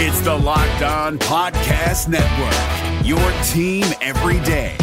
It's the Locked On Podcast Network, your team every day.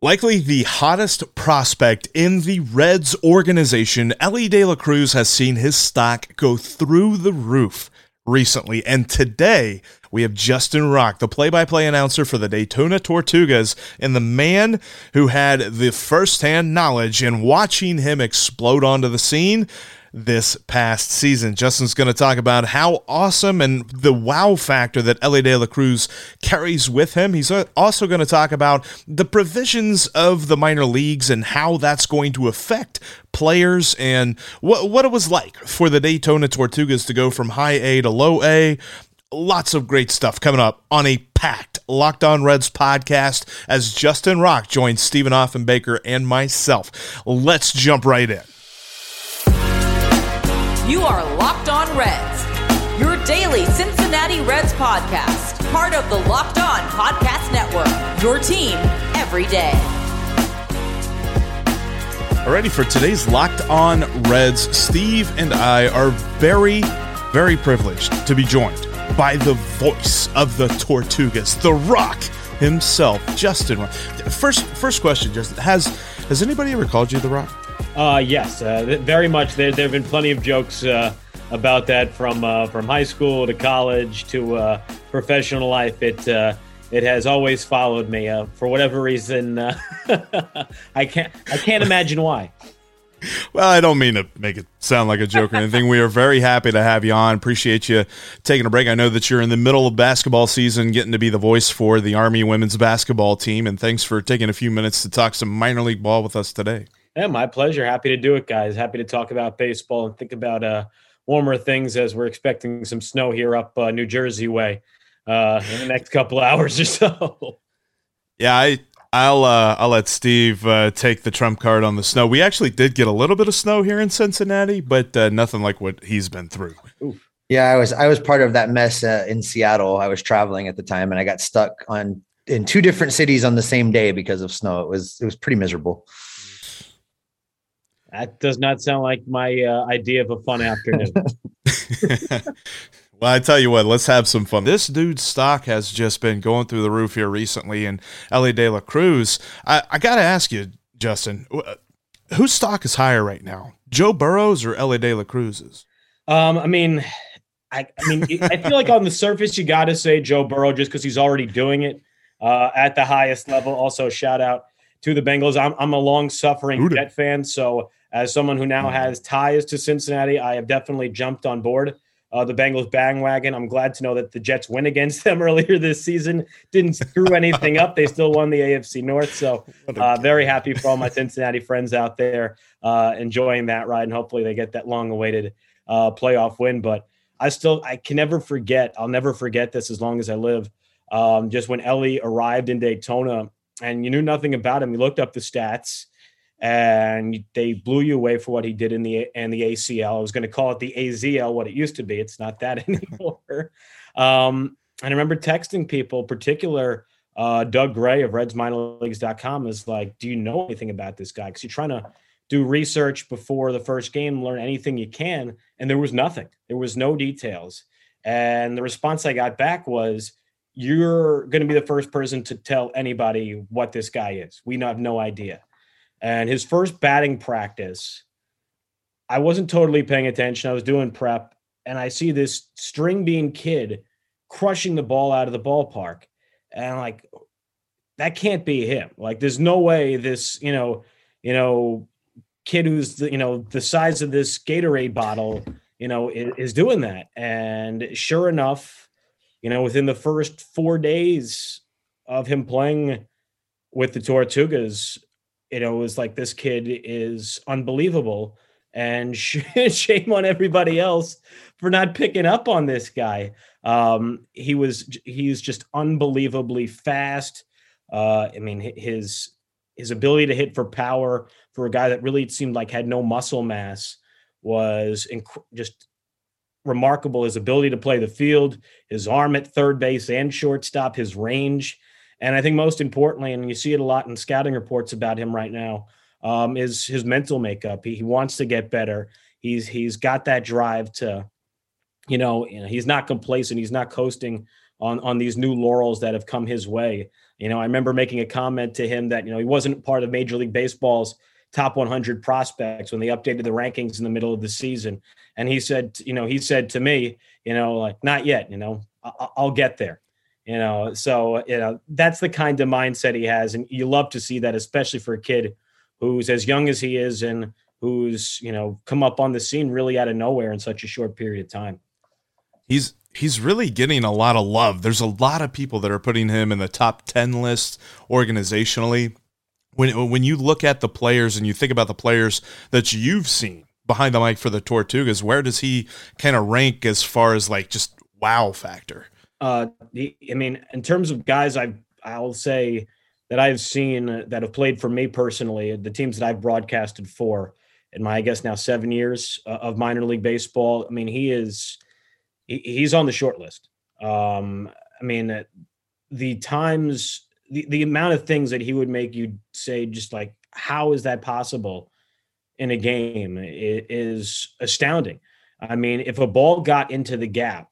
Likely the hottest prospect in the Reds organization, Elly De La Cruz has seen his stock go through the roof recently. And today, we have Justin Rocke, the play by play announcer for the Daytona Tortugas, and the man who had the first hand knowledge in watching him explode onto the scene this past season. Justin's going to talk about how awesome and the wow factor that Elly De La Cruz carries with him. He's uh, also going to talk about the provisions of the minor leagues and how that's going to affect players and what what it was like for the Daytona Tortugas to go from high A to low A. Lots of great stuff coming up on a packed Locked On Reds podcast as Justin Rocke joins Stephen Offenbaker and myself. Let's jump right in. You are Locked On Reds, your daily Cincinnati Reds podcast, part of the Locked On Podcast Network, your team every day. Alrighty, for today's Locked On Reds, Steve and I are very, very privileged to be joined by the voice of the Tortugas, the Rock himself, Justin. First, first question, Justin: Has has anybody ever called you the Rock? Uh, yes, uh, very much. There, there have been plenty of jokes uh, about that from uh, from high school to college to uh, professional life. It uh, it has always followed me for whatever reason. I can't I can't imagine why. Well, I don't mean to make it sound like a joke or anything. We are very happy to have you on. Appreciate you taking a break. I know that you're in the middle of basketball season, getting to be the voice for the Army women's basketball team, and thanks for taking a few minutes to talk some minor league ball with us today. Yeah, my pleasure. Happy to do it, guys. Happy to talk about baseball and think about uh, warmer things as we're expecting some snow here up uh, New Jersey way uh, in the next couple hours or so. Yeah, I I'll uh, I'll let Steve uh, take the trump card on the snow. We actually did get a little bit of snow here in Cincinnati, but uh, nothing like what he's been through. Oof. Yeah, I was I was part of that mess uh, in Seattle. I was traveling at the time, and I got stuck on in two different cities on the same day because of snow. It was it was pretty miserable. That does not sound like my uh, idea of a fun afternoon. well, I tell you what, let's have some fun. This dude's stock has just been going through the roof here recently, and Elly De La Cruz. I, I got to ask you, Justin, whose stock is higher right now, Joe Burrow's or Elly De La Cruz's? Um, I mean, I, I mean, I feel like on the surface, you got to say Joe Burrow just because he's already doing it uh, at the highest level. Also, shout out to the Bengals. I'm, I'm a long suffering Jet fan, so as someone who now mm-hmm. has ties to Cincinnati, I have definitely jumped on board uh, the Bengals bandwagon. I'm glad to know that the Jets win against them earlier this season. Didn't screw anything up. They still won the AFC North. So uh, very happy for all my Cincinnati friends out there uh, enjoying that ride, and hopefully they get that long-awaited uh, playoff win. But I still I can never forget. I'll never forget this as long as I live. Um, just when Elly arrived in Daytona, and you knew nothing about him, you looked up the stats and they blew you away for what he did in the and the ACL. I was going to call it the AZL, what it used to be. It's not that anymore. um, and I remember texting people, particular uh, Doug Gray of RedsMinorLeagues.com is like, "Do you know anything about this guy?" Because you're trying to do research before the first game, learn anything you can, and there was nothing. There was no details. And the response I got back was, "You're going to be the first person to tell anybody what this guy is. We have no idea." And his first batting practice, I wasn't totally paying attention. I was doing prep, and I see this string bean kid crushing the ball out of the ballpark. And I'm like, that can't be him. Like, there's no way this, you know, you know, kid who's the, you know, the size of this Gatorade bottle, you know, is, is doing that. And sure enough, you know, within the first four days of him playing with the Tortugas, you know, it was like this kid is unbelievable. And shame on everybody else for not picking up on this guy. Um, he was he's just unbelievably fast. Uh, I mean, his his ability to hit for power for a guy that really seemed like had no muscle mass was inc- just remarkable. His ability to play the field, his arm at third base and shortstop, his range. And I think most importantly, and you see it a lot in scouting reports about him right now, um, is his mental makeup. He, he wants to get better. He's he's got that drive to, you know, you know, he's not complacent. He's not coasting on on these new laurels that have come his way. You know, I remember making a comment to him that you know he wasn't part of Major League Baseball's top 100 prospects when they updated the rankings in the middle of the season, and he said, you know, he said to me, you know, like not yet. You know, I- I'll get there. You know, so you know that's the kind of mindset he has, and you love to see that, especially for a kid who's as young as he is and who's you know come up on the scene really out of nowhere in such a short period of time. He's he's really getting a lot of love. There's a lot of people that are putting him in the top 10 list organizationally. When when you look at the players and you think about the players that you've seen behind the mic for the Tortugas, where does he kind of rank as far as like just wow factor? Uh, I mean, in terms of guys, I I'll say that I've seen that have played for me personally, the teams that I've broadcasted for in my I guess now seven years uh, of minor league baseball. I mean, he is he, he's on the short list. Um, I mean, the times the, the amount of things that he would make you say just like how is that possible in a game is astounding. I mean, if a ball got into the gap,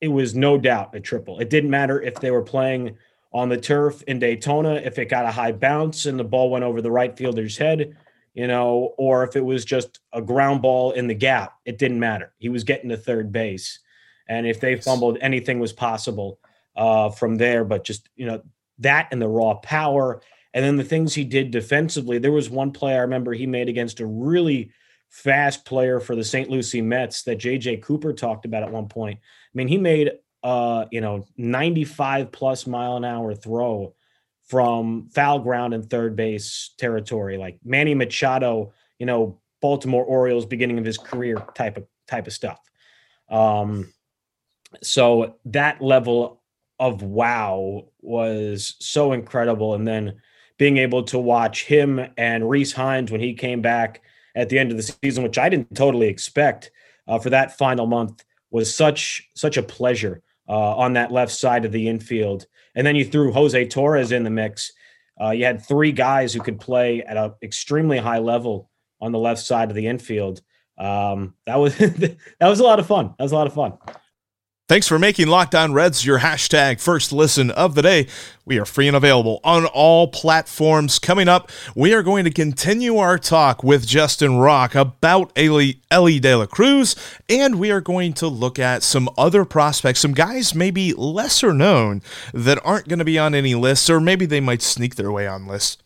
it was no doubt a triple. It didn't matter if they were playing on the turf in Daytona, if it got a high bounce and the ball went over the right fielder's head, you know, or if it was just a ground ball in the gap, it didn't matter. He was getting to third base. And if they fumbled, anything was possible uh, from there. But just, you know, that and the raw power. And then the things he did defensively. There was one play I remember he made against a really fast player for the St. Lucie Mets that JJ Cooper talked about at one point. I mean, he made uh, you know, 95 plus mile an hour throw from foul ground and third base territory, like Manny Machado, you know, Baltimore Orioles beginning of his career type of type of stuff. Um, so that level of wow was so incredible. And then being able to watch him and Rece Hinds when he came back at the end of the season, which I didn't totally expect uh, for that final month, was such such a pleasure uh, on that left side of the infield. And then you threw Jose Torres in the mix. Uh, you had three guys who could play at an extremely high level on the left side of the infield. Um, that was that was a lot of fun. That was a lot of fun. Thanks for making Locked On Reds your hashtag first listen of the day. We are free and available on all platforms. Coming up, we are going to continue our talk with Justin Rocke about Elly De La Cruz, and we are going to look at some other prospects, some guys maybe lesser known that aren't going to be on any lists, or maybe they might sneak their way on lists.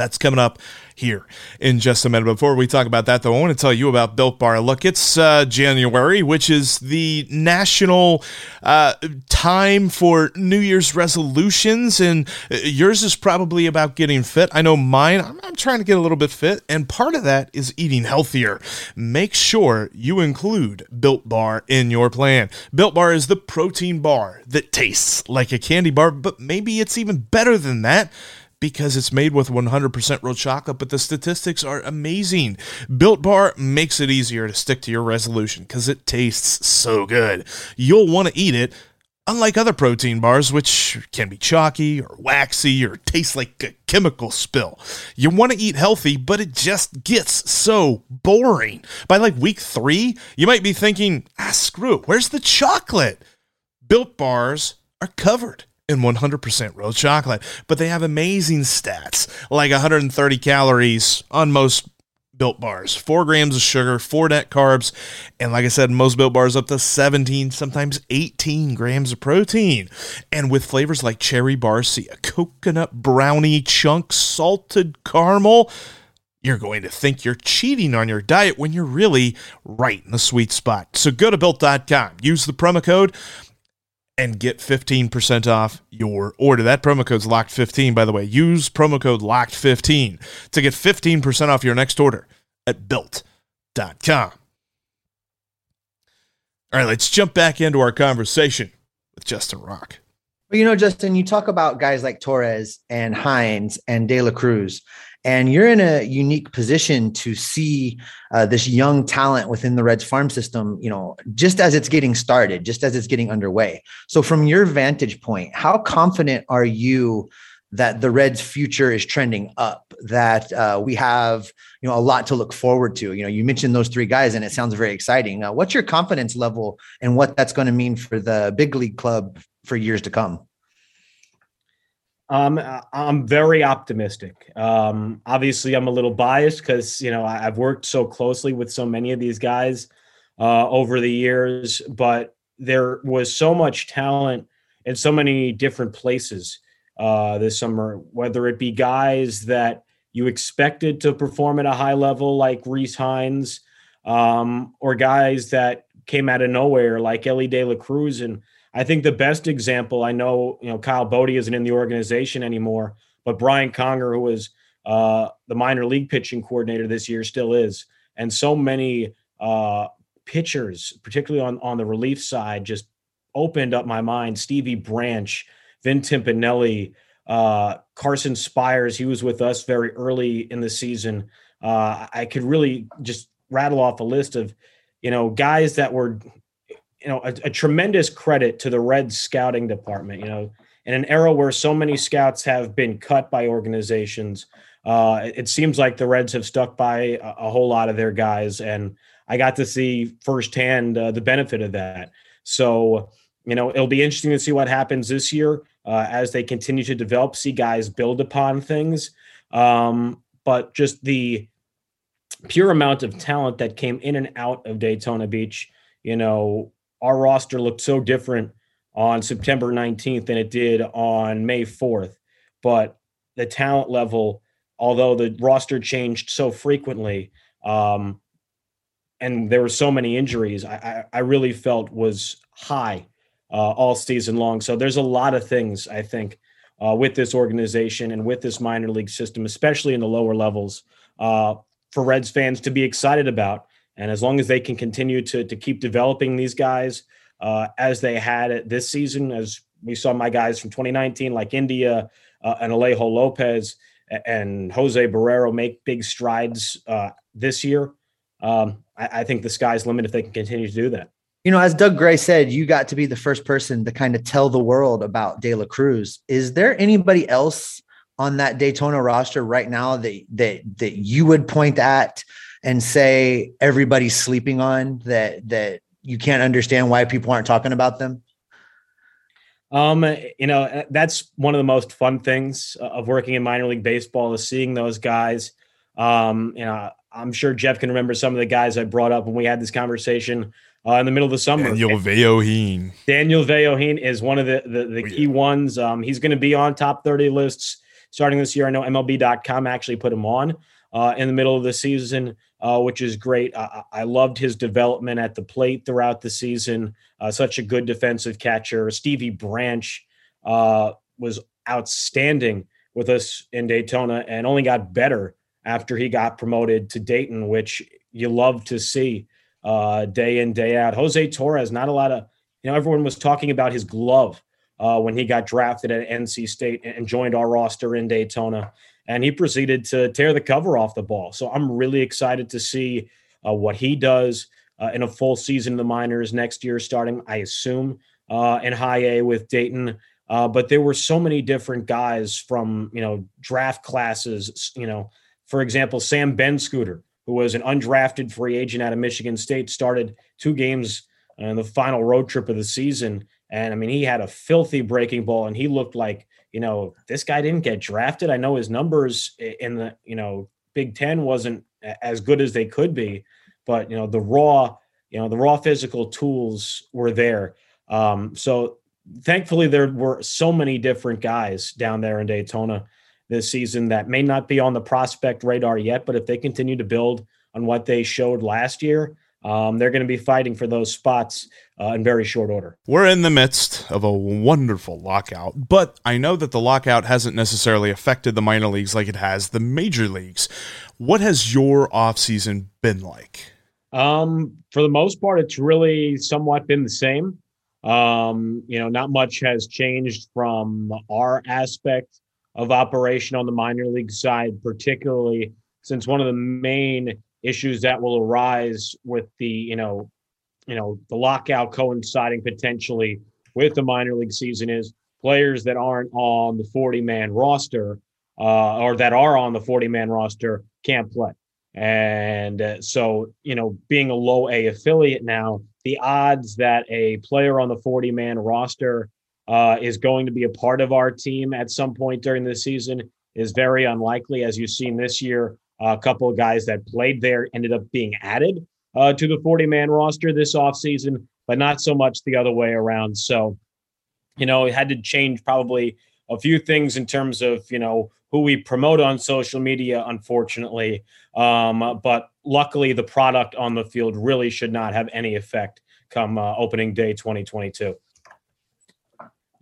That's coming up here in just a minute. Before we talk about that, though, I want to tell you about Built Bar. Look, it's uh, January, which is the national uh, time for New Year's resolutions, and uh, yours is probably about getting fit. I know mine, I'm, I'm trying to get a little bit fit, and part of that is eating healthier. Make sure you include Built Bar in your plan. Built Bar is the protein bar that tastes like a candy bar, but maybe it's even better than that because it's made with 100% real chocolate, but the statistics are amazing. Built Bar makes it easier to stick to your resolution because it tastes so good. You'll want to eat it. Unlike other protein bars, which can be chalky or waxy or taste like a chemical spill, you want to eat healthy, but it just gets so boring. By like week three, you might be thinking, ah, screw it, where's the chocolate? Built bars are covered in 100% real chocolate, but they have amazing stats like 130 calories on most built bars, four grams of sugar, four net carbs, and like I said, most built bars up to 17, sometimes 18 grams of protein. And with flavors like cherry barcia, coconut brownie chunk, salted caramel, you're going to think you're cheating on your diet when you're really right in the sweet spot. So go to built.com, use the promo code and get 15% off your order. That promo code's locked15, by the way. Use promo code locked15 to get 15% off your next order at built.com. All right, let's jump back into our conversation with Justin Rocke. Well, you know, Justin, you talk about guys like Torres and Hinds and De La Cruz and you're in a unique position to see uh, this young talent within the Reds farm system, you know, just as it's getting started, just as it's getting underway. So, from your vantage point, how confident are you that the Reds' future is trending up, that uh, we have you know a lot to look forward to. You know, you mentioned those three guys, and it sounds very exciting. Uh, what's your confidence level and what that's going to mean for the big league club for years to come? Um, I'm very optimistic. Um, obviously, I'm a little biased because you know I've worked so closely with so many of these guys uh, over the years, but there was so much talent in so many different places uh, this summer, whether it be guys that you expected to perform at a high level like Rece Hinds, um, or guys that came out of nowhere like Elly De La Cruz. And I think the best example, I know, you know, Kyle Boddy isn't in the organization anymore, but Brian Conger, who was uh, the minor league pitching coordinator this year, still is. And so many uh, pitchers, particularly on, on the relief side, just opened up my mind. Stevie Branch, Vin Timpanelli, uh, Carson Spiers. He was with us very early in the season. Uh, I could really just rattle off a list of, you know, guys that were, you know, a, a tremendous credit to the Reds scouting department. You know, in an era where so many scouts have been cut by organizations, uh, it, it seems like the Reds have stuck by a, a, whole lot of their guys, and I got to see firsthand uh, the benefit of that. So you know, it'll be interesting to see what happens this year uh, as they continue to develop, see guys build upon things. Um, but just the pure amount of talent that came in and out of Daytona Beach, you know, our roster looked so different on September 19th than it did on May 4th. But the talent level, although the roster changed so frequently, um, and there were so many injuries, I, I, really felt was high uh, all season long. So there's a lot of things I think uh, with this organization and with this minor league system, especially in the lower levels, uh, for Reds fans to be excited about. And as long as they can continue to to keep developing these guys uh, as they had this season, as we saw my guys from 2019 like India uh, and Alejo Lopez and Jose Barrero make big strides uh, this year. Um, I, I think the sky's limit if they can continue to do that. You know, as Doug Gray said, you got to be the first person to kind of tell the world about De La Cruz. Is there anybody else on that Daytona roster right now that that that you would point at and say everybody's sleeping on that that you can't understand why people aren't talking about them? Um, you know, that's one of the most fun things of working in minor league baseball is seeing those guys. Um, you know, I'm sure Jeff can remember some of the guys I brought up when we had this conversation uh, in the middle of the summer. Daniel Vellojin. Daniel Vellojin is one of the the, the oh, key yeah. ones. Um, he's going to be on top 30 lists starting this year. I know MLB.com actually put him on uh, in the middle of the season, uh, which is great. I, I, loved his development at the plate throughout the season. Uh, such a good defensive catcher. Stevie Branch uh, was outstanding with us in Daytona and only got better after he got promoted to Dayton, which you love to see uh, day in day out. Jose Torres, not a lot of you know. Everyone was talking about his glove uh, when he got drafted at NC State and joined our roster in Daytona, and he proceeded to tear the cover off the ball. So I'm really excited to see uh, what he does uh, in a full season in the minors next year, starting I assume uh, in High A with Dayton. Uh, but there were so many different guys from you know draft classes. You know, for example, Sam Benschoter who was an undrafted free agent out of Michigan State, started two games in the final road trip of the season. And I mean, he had a filthy breaking ball, and he looked like, you know, this guy didn't get drafted. I know his numbers in the, you know, Big Ten wasn't as good as they could be, but, you know, the raw, you know, the raw physical tools were there. Um, so thankfully, there were so many different guys down there in Daytona this season that may not be on the prospect radar yet, but if they continue to build on what they showed last year, um, they're going to be fighting for those spots uh, in very short order. We're in the midst of a wonderful lockout, but I know that the lockout hasn't necessarily affected the minor leagues like it has the major leagues. What has your offseason been like? Um, for the most part, it's really somewhat been the same. Um, you know, not much has changed from our aspect of operation on the minor league side, particularly since one of the main issues that will arise with the you know you know the lockout coinciding potentially with the minor league season is players that aren't on the 40 man roster uh, or that are on the 40 man roster can't play. And uh, so, you know, being a low A affiliate now, the odds that a player on the 40 man roster uh, is going to be a part of our team at some point during the season is very unlikely. As you've seen this year, a couple of guys that played there ended up being added uh, to the 40 man roster this offseason, but not so much the other way around. So, you know, it had to change probably a few things in terms of, you know, who we promote on social media, unfortunately. Um, but luckily, the product on the field really should not have any effect come uh, opening day 2022.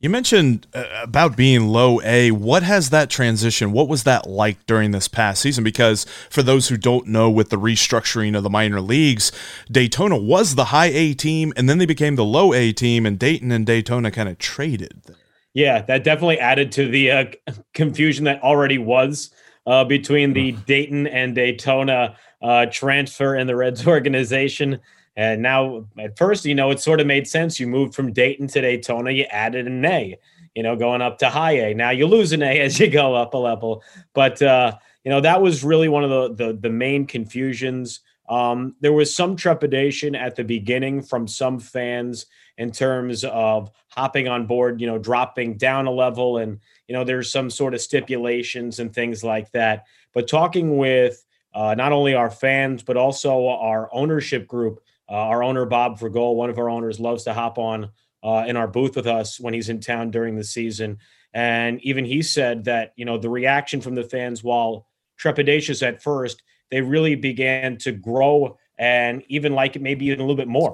You mentioned uh, about being low A. What has that transition? What was that like during this past season? Because for those who don't know, with the restructuring of the minor leagues, Daytona was the high A team, and then they became the low A team, and Dayton and Daytona kind of traded. Yeah, that definitely added to the uh, confusion that already was uh, between the Dayton and Daytona uh, transfer in the Reds organization. And now, at first, you know, it sort of made sense. You moved from Dayton to Daytona, you added an A, you know, going up to high A. Now you lose an A as you go up a level. But, uh, you know, that was really one of the, the, the main confusions. Um, there was some trepidation at the beginning from some fans in terms of hopping on board, you know, dropping down a level. And, you know, there's some sort of stipulations and things like that. But talking with uh, not only our fans, but also our ownership group, uh, our owner, Bob Vergol, one of our owners, loves to hop on uh, in our booth with us when he's in town during the season. And even he said that, you know, the reaction from the fans, while trepidatious at first, they really began to grow and even like it maybe even a little bit more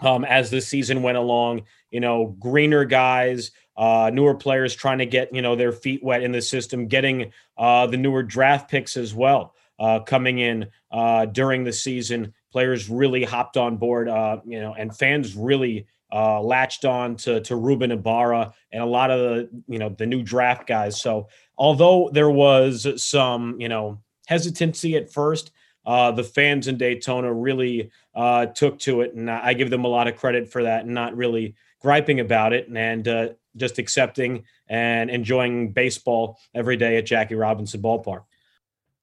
um, as the season went along. You know, greener guys, uh, newer players trying to get, you know, their feet wet in the system, getting uh, the newer draft picks as well uh, coming in uh, during the season players really hopped on board, uh, you know, and fans really uh, latched on to to Ruben Ibarra and a lot of the you know the new draft guys. So although there was some you know hesitancy at first, uh, the fans in Daytona really uh, took to it, and I give them a lot of credit for that, and not really griping about it, and uh, just accepting and enjoying baseball every day at Jackie Robinson Ballpark.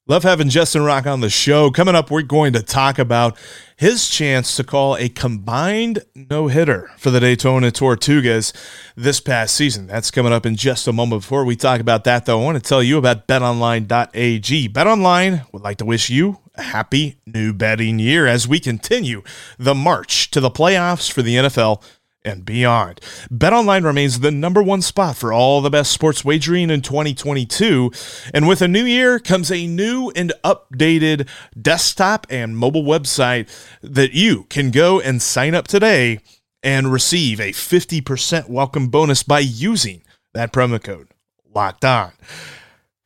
Love having Justin Rocke on the show. Coming up, we're going to talk about his chance to call a combined no hitter for the Daytona Tortugas this past season. That's coming up in just a moment. Before we talk about that, though, I want to tell you about betonline.ag. BetOnline would like to wish you a happy new betting year as we continue the march to the playoffs for the NFL and beyond. BetOnline remains the number one spot for all the best sports wagering in 2022. And with a new year comes a new and updated desktop and mobile website that you can go and sign up today and receive a 50% welcome bonus by using that promo code locked on.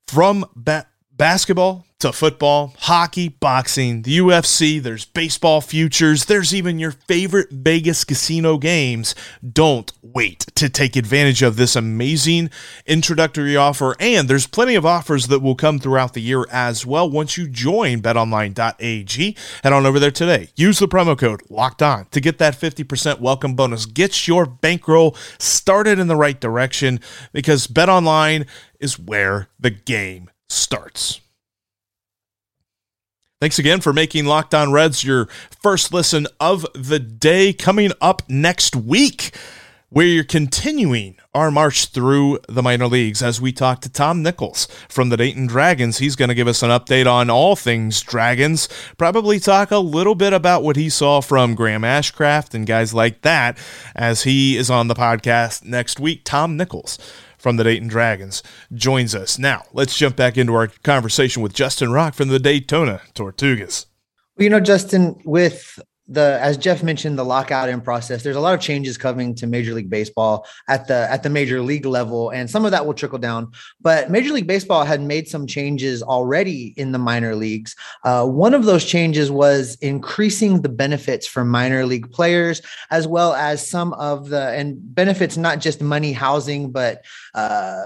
From ba- basketball to football, hockey, boxing, the UFC, there's baseball futures, there's even your favorite Vegas casino games. Don't wait to take advantage of this amazing introductory offer. And there's plenty of offers that will come throughout the year as well once you join betonline.ag. Head on over there today. Use the promo code locked on to get that 50% welcome bonus. Get your bankroll started in the right direction because betonline is where the game starts. Thanks again for making Locked On Reds your first listen of the day. Coming up next week, we're continuing our march through the minor leagues as we talk to Tom Nichols from the Dayton Dragons. He's going to give us an update on all things Dragons, probably talk a little bit about what he saw from Graham Ashcraft and guys like that as he is on the podcast next week. Tom Nichols from the Dayton Dragons joins us. Now, let's jump back into our conversation with Justin Rocke from the Daytona Tortugas. You know, Justin, with the as Jeff mentioned, the lockout in process, there's a lot of changes coming to Major League Baseball at the at the major league level, and some of that will trickle down. But Major League Baseball had made some changes already in the minor leagues. Uh, one of those changes was increasing the benefits for minor league players, as well as some of the and benefits not just money, housing, but uh,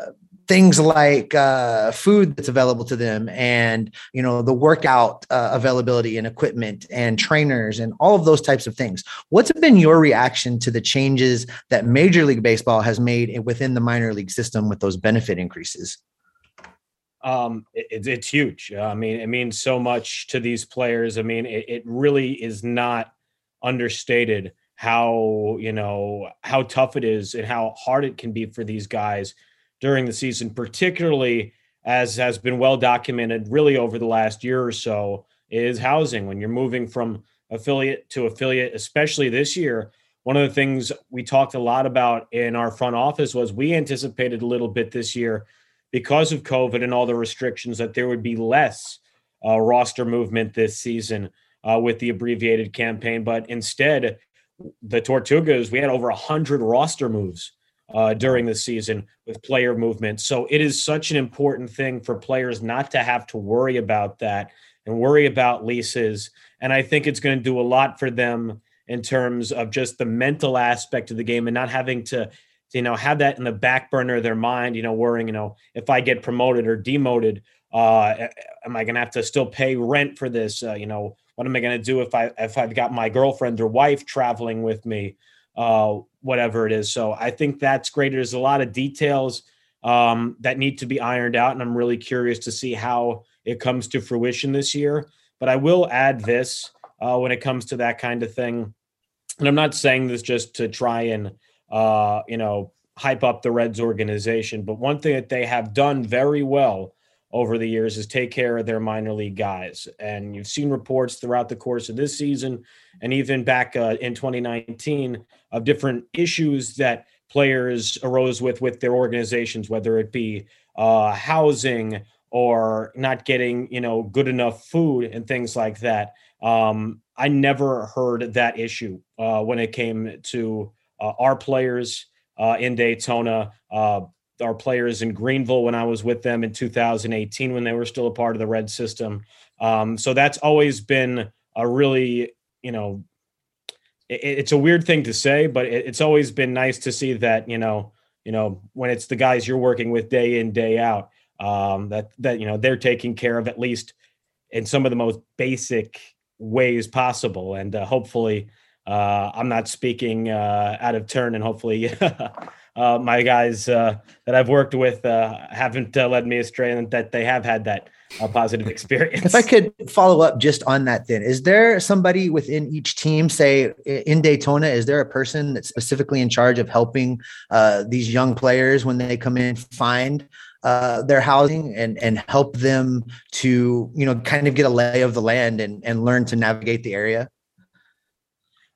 things like uh, food that's available to them and you know the workout uh, availability and equipment and trainers and all of those types of things. What's been your reaction to the changes that major league baseball has made within the minor league system with those benefit increases? Um, it, it's huge. I mean it means so much to these players. I mean it, it really is not understated how you know how tough it is and how hard it can be for these guys during the season, particularly as has been well documented really over the last year or so, is housing. When you're moving from affiliate to affiliate, especially this year, one of the things we talked a lot about in our front office was we anticipated a little bit this year because of COVID and all the restrictions that there would be less uh, roster movement this season uh, with the abbreviated campaign. But instead, the Tortugas, we had over 100 roster moves uh, during the season with player movement. So it is such an important thing for players not to have to worry about that and worry about leases. And I think it's going to do a lot for them in terms of just the mental aspect of the game and not having to, you know, have that in the back burner of their mind, you know, worrying, you know, if I get promoted or demoted, uh, am I going to have to still pay rent for this? Uh, you know, what am I going to do if I if I've got my girlfriend or wife traveling with me? Uh, whatever it is. So I think that's great. There's a lot of details um, that need to be ironed out, and I'm really curious to see how it comes to fruition this year. But I will add this uh, when it comes to that kind of thing, and I'm not saying this just to try and uh, you know hype up the Reds organization, but one thing that they have done very well over the years is take care of their minor league guys. And you've seen reports throughout the course of this season and even back uh, in 2019 of different issues that players arose with with their organizations, whether it be uh, housing or not getting you know good enough food and things like that. Um, I never heard that issue uh, when it came to uh, our players uh, in Daytona. Our players in Greenville when I was with them in 2018 when they were still a part of the red system. Um, so that's always been a really, you know, it, it's a weird thing to say, but it, it's always been nice to see that, you know, you know, when it's the guys you're working with day in, day out, um, that, that, you know, they're taking care of at least in some of the most basic ways possible. And uh, hopefully, uh, I'm not speaking uh, out of turn and hopefully uh, my guys uh, that I've worked with uh, haven't uh, led me astray, and that they have had that uh, positive experience. If I could follow up just on that, then is there somebody within each team, say in Daytona, is there a person that's specifically in charge of helping uh, these young players when they come in find? their housing and and help them to you know kind of get a lay of the land and and learn to navigate the area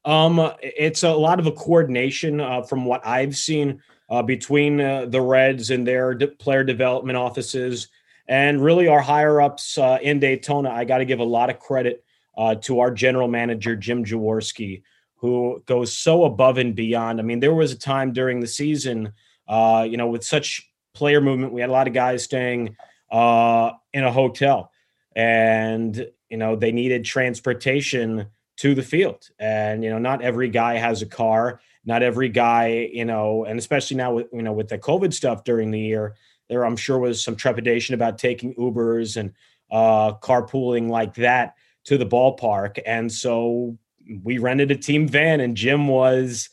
um, it's a lot of a coordination uh, from what I've seen uh, between uh, the Reds and their de- player development offices, and really our higher ups uh, in Daytona. I got to give a lot of credit uh, to our general manager Jim Jaworski, who goes so above and beyond. I mean, there was a time during the season, uh, you know, with such player movement, we had a lot of guys staying in a hotel, and you know they needed transportation to the field. And you know, not every guy has a car. Not every guy, you know, and especially now with you know with the COVID stuff during the year, there I'm sure was some trepidation about taking Ubers and uh, carpooling like that to the ballpark. And so we rented a team van, and Jim was,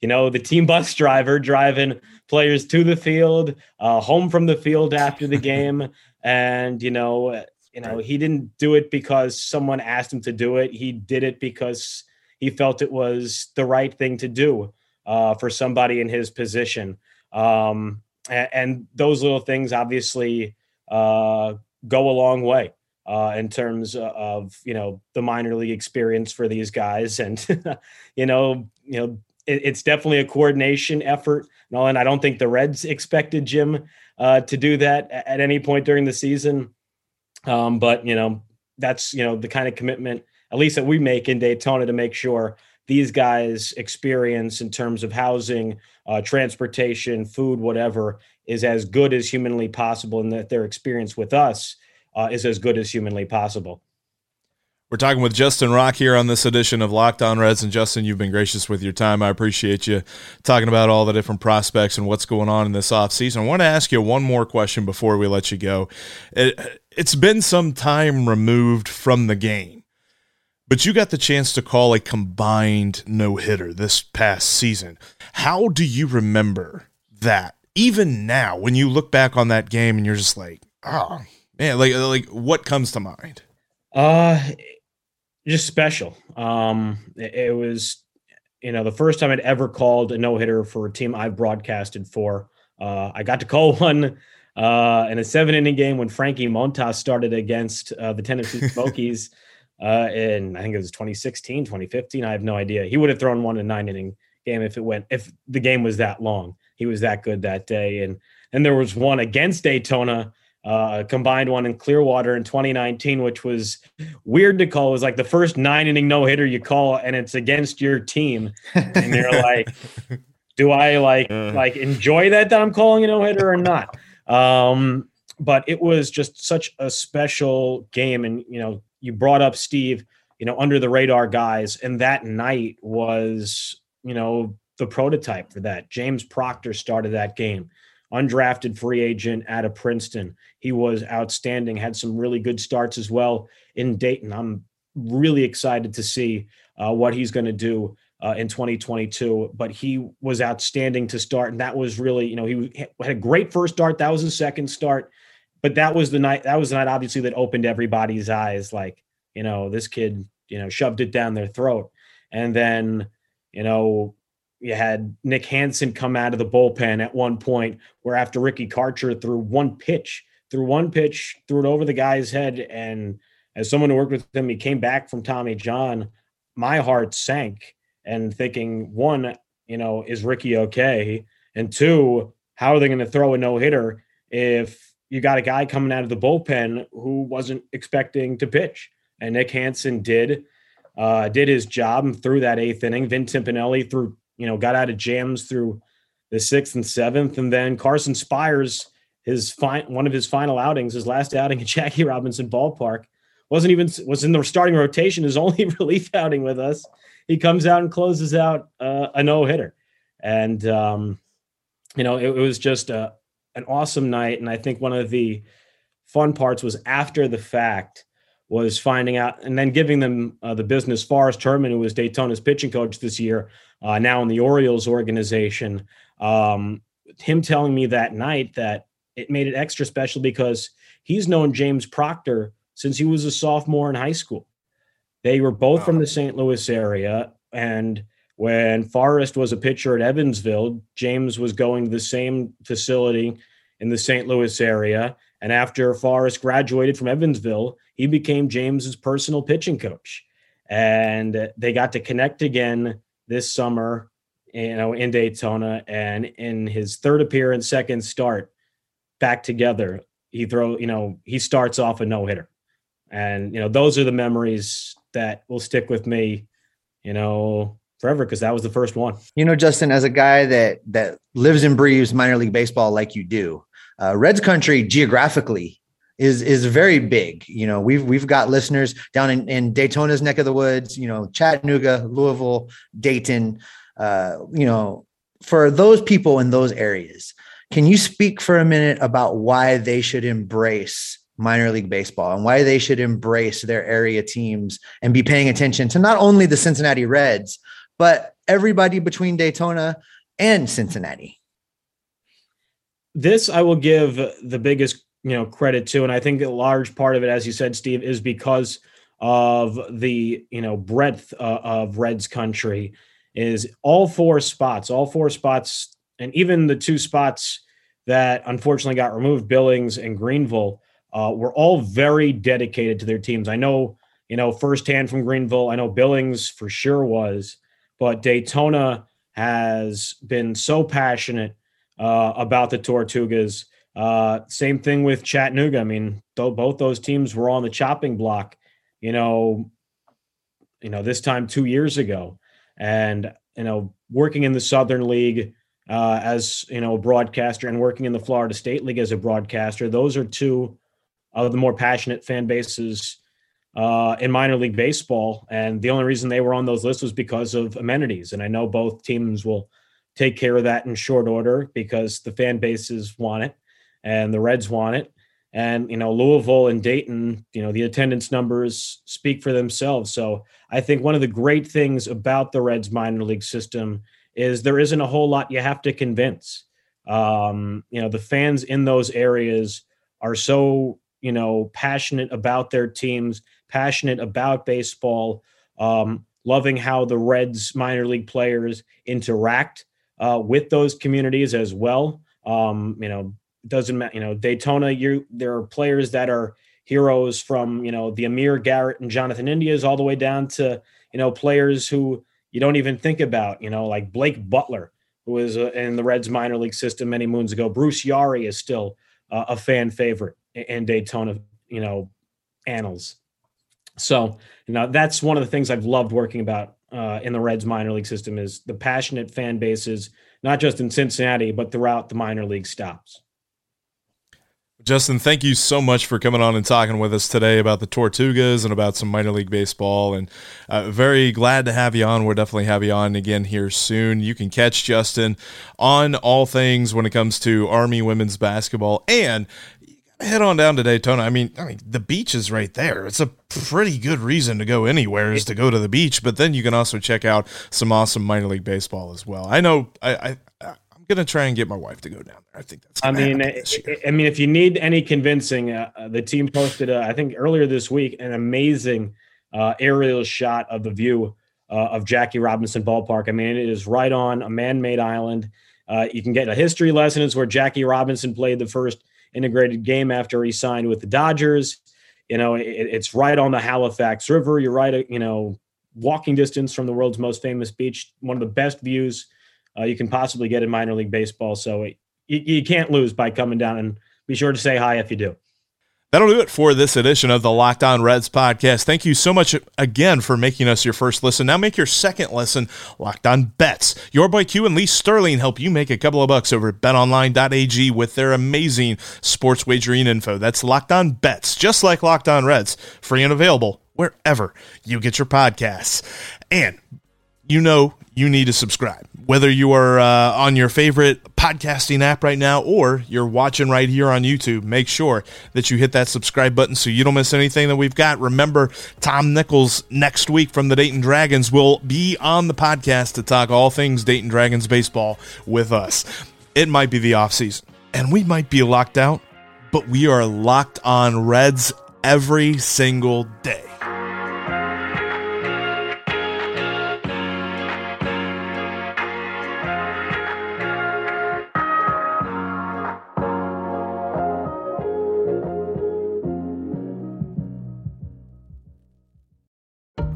you know, the team bus driver driving players to the field, uh, home from the field after the game, and you know, you know, he didn't do it because someone asked him to do it. He did it because he felt it was the right thing to do uh, for somebody in his position. Um, and, and, those little things obviously uh, go a long way uh, in terms of you know the minor league experience for these guys, and you know, you know, it, it's definitely a coordination effort. And I don't think the Reds expected Jim uh, to do that at any point during the season. Um, but you know, that's you know the kind of commitment, at least that we make in Daytona, to make sure these guys' experience in terms of housing, uh, transportation, food, whatever, is as good as humanly possible, and that their experience with us uh, is as good as humanly possible. We're talking with Justin Rocke here on this edition of Locked On Reds. And Justin, you've been gracious with your time. I appreciate you talking about all the different prospects and what's going on in this offseason. I want to ask you one more question before we let you go. It, it's been some time removed from the game, but you got the chance to call a combined no hitter this past season. How do you remember that? Even now, when you look back on that game and you're just like, oh, man, like, like what comes to mind? Uh, just special. Um, it, it, was, you know, the first time I'd ever called a no hitter for a team I've broadcasted for. Uh, I got to call one uh, in a seven inning game when Frankie Montas started against uh, the Tennessee Smokies uh, in, I think it was 2016, 2015. I have no idea. He would have thrown one in nine inning game if it went, if the game was that long. He was that good that day. And and there was one against Daytona uh, combined one in Clearwater in 2019, which was weird to call. It was like the first nine inning no hitter you call, and it's against your team, and you're like, do I like uh. like enjoy that that I'm calling a no hitter or not? Um, but it was just such a special game, and you know, you brought up Steve, you know, under the radar guys, and that night was you know the prototype for that. James Proctor started that game undrafted free agent out of Princeton. He was outstanding, had some really good starts as well in Dayton. I'm really excited to see uh, what he's going to do uh, in 2022. But he was outstanding to start, and that was really, you know, he had a great first start. That was his second start, but that was the night. That was the night, obviously, that opened everybody's eyes. Like, you know, this kid, you know, shoved it down their throat, and then, you know, you had Nick Hansen come out of the bullpen at one point where after Ricky Karcher threw one pitch, threw one pitch, threw it over the guy's head. And as someone who worked with him, he came back from Tommy John. My heart sank and thinking, one, you know, is Ricky okay? And two, how are they going to throw a no hitter if you got a guy coming out of the bullpen who wasn't expecting to pitch? And Nick Hansen did. Uh, did his job and threw that eighth inning. Vin Timpanelli threw you know, got out of jams through the sixth and seventh. And then Carson Spiers his one of his final outings, his last outing at Jackie Robinson Ballpark, wasn't even was in the starting rotation, his only relief outing with us. He comes out and closes out uh, a no hitter, and um, you know it, it was just a, an awesome night. And I think one of the fun parts was after the fact was finding out and then giving them uh, the business. Forrest Herrmann, who was Daytona's pitching coach this year, uh, now in the Orioles organization, um, him telling me that night that it made it extra special because he's known James Proctor since he was a sophomore in high school. They were both wow. from the St. Louis area. And when Forrest was a pitcher at Evansville, James was going to the same facility in the St. Louis area. And after Forrest graduated from Evansville, he became James's personal pitching coach. And they got to connect again this summer, you know, in Daytona. And in his third appearance, second start back together, he throw, you know, he starts off a no hitter. And, you know, those are the memories that will stick with me, you know, forever because that was the first one. You know, Justin, as a guy that that lives and breathes minor league baseball like you do, uh, Reds country geographically is is very big. You know, we've we've got listeners down in, in Daytona's neck of the woods. You know, Chattanooga, Louisville, Dayton. Uh, you know, for those people in those areas, can you speak for a minute about why they should embrace minor league baseball and why they should embrace their area teams and be paying attention to not only the Cincinnati Reds but everybody between Daytona and Cincinnati? this I will give the biggest you know credit to, and I think a large part of it, as you said, Steve, is because of the you know breadth uh, of Reds country. Is all four spots, all four spots, and even the two spots that unfortunately got removed, Billings and Greenville, uh, were all very dedicated to their teams. I know, you know, firsthand from Greenville, I know Billings for sure was, but Daytona has been so passionate uh, about the Tortugas. Uh, same thing with Chattanooga. I mean, though both those teams were on the chopping block, you know, you know, this time two years ago, and you know, working in the Southern League uh, as you know a broadcaster and working in the Florida State League as a broadcaster, those are two of the more passionate fan bases uh, in minor league baseball. And the only reason they were on those lists was because of amenities. And I know both teams will take care of that in short order because the fan bases want it and the Reds want it. And, you know, Louisville and Dayton, you know, the attendance numbers speak for themselves. So I think one of the great things about the Reds minor league system is there isn't a whole lot you have to convince. Um, you know, the fans in those areas are so, you know, passionate about their teams, passionate about baseball, um, loving how the Reds minor league players interact uh, with those communities as well. Um, you know, doesn't matter. You know, Daytona. You there are players that are heroes from you know the Amir Garrett and Jonathan India's all the way down to you know players who you don't even think about. You know, like Blake Butler, who was uh, in the Reds minor league system many moons ago. Bruce Yari is still uh, a fan favorite in Daytona. You know, annals. So you know that's one of the things I've loved working about uh, in the Reds minor league system is the passionate fan bases, not just in Cincinnati but throughout the minor league stops. Justin, thank you so much for coming on and talking with us today about the Tortugas and about some minor league baseball. And uh, very glad to have you on. We'll definitely have you on again here soon. You can catch Justin on all things when it comes to Army women's basketball and head on down to Daytona. I mean, I mean, the beach is right there. It's a pretty good reason to go anywhere is to go to the beach. But then you can also check out some awesome minor league baseball as well. I know I, I I'm gonna try and get my wife to go down there. I think that's. I mean, I, mean, if you need any convincing, uh, uh, the team posted, uh, I think earlier this week, an amazing uh, aerial shot of the view uh, of Jackie Robinson Ballpark. I mean, it is right on a man-made island. Uh, you can get a history lesson. It's where Jackie Robinson played the first integrated game after he signed with the Dodgers. You know, it, it's right on the Halifax River. You're right, you know, walking distance from the world's most famous beach. One of the best views uh, you can possibly get in minor league baseball. So you, you can't lose by coming down and be sure to say hi if you do. That'll do it for this edition of the Locked On Reds podcast. Thank you so much again for making us your first listen. Now make your second listen Locked On Bets. Your boy Q and Lee Sterling help you make a couple of bucks over at betonline.ag with their amazing sports wagering info. That's Locked On Bets, just like Locked On Reds, free and available wherever you get your podcasts. And you know you need to subscribe. Whether you are uh, on your favorite podcasting app right now or you're watching right here on YouTube, make sure that you hit that subscribe button so you don't miss anything that we've got. Remember, Tom Nichols next week from the Dayton Dragons will be on the podcast to talk all things Dayton Dragons baseball with us. It might be the offseason and we might be locked out, but we are locked on Reds every single day.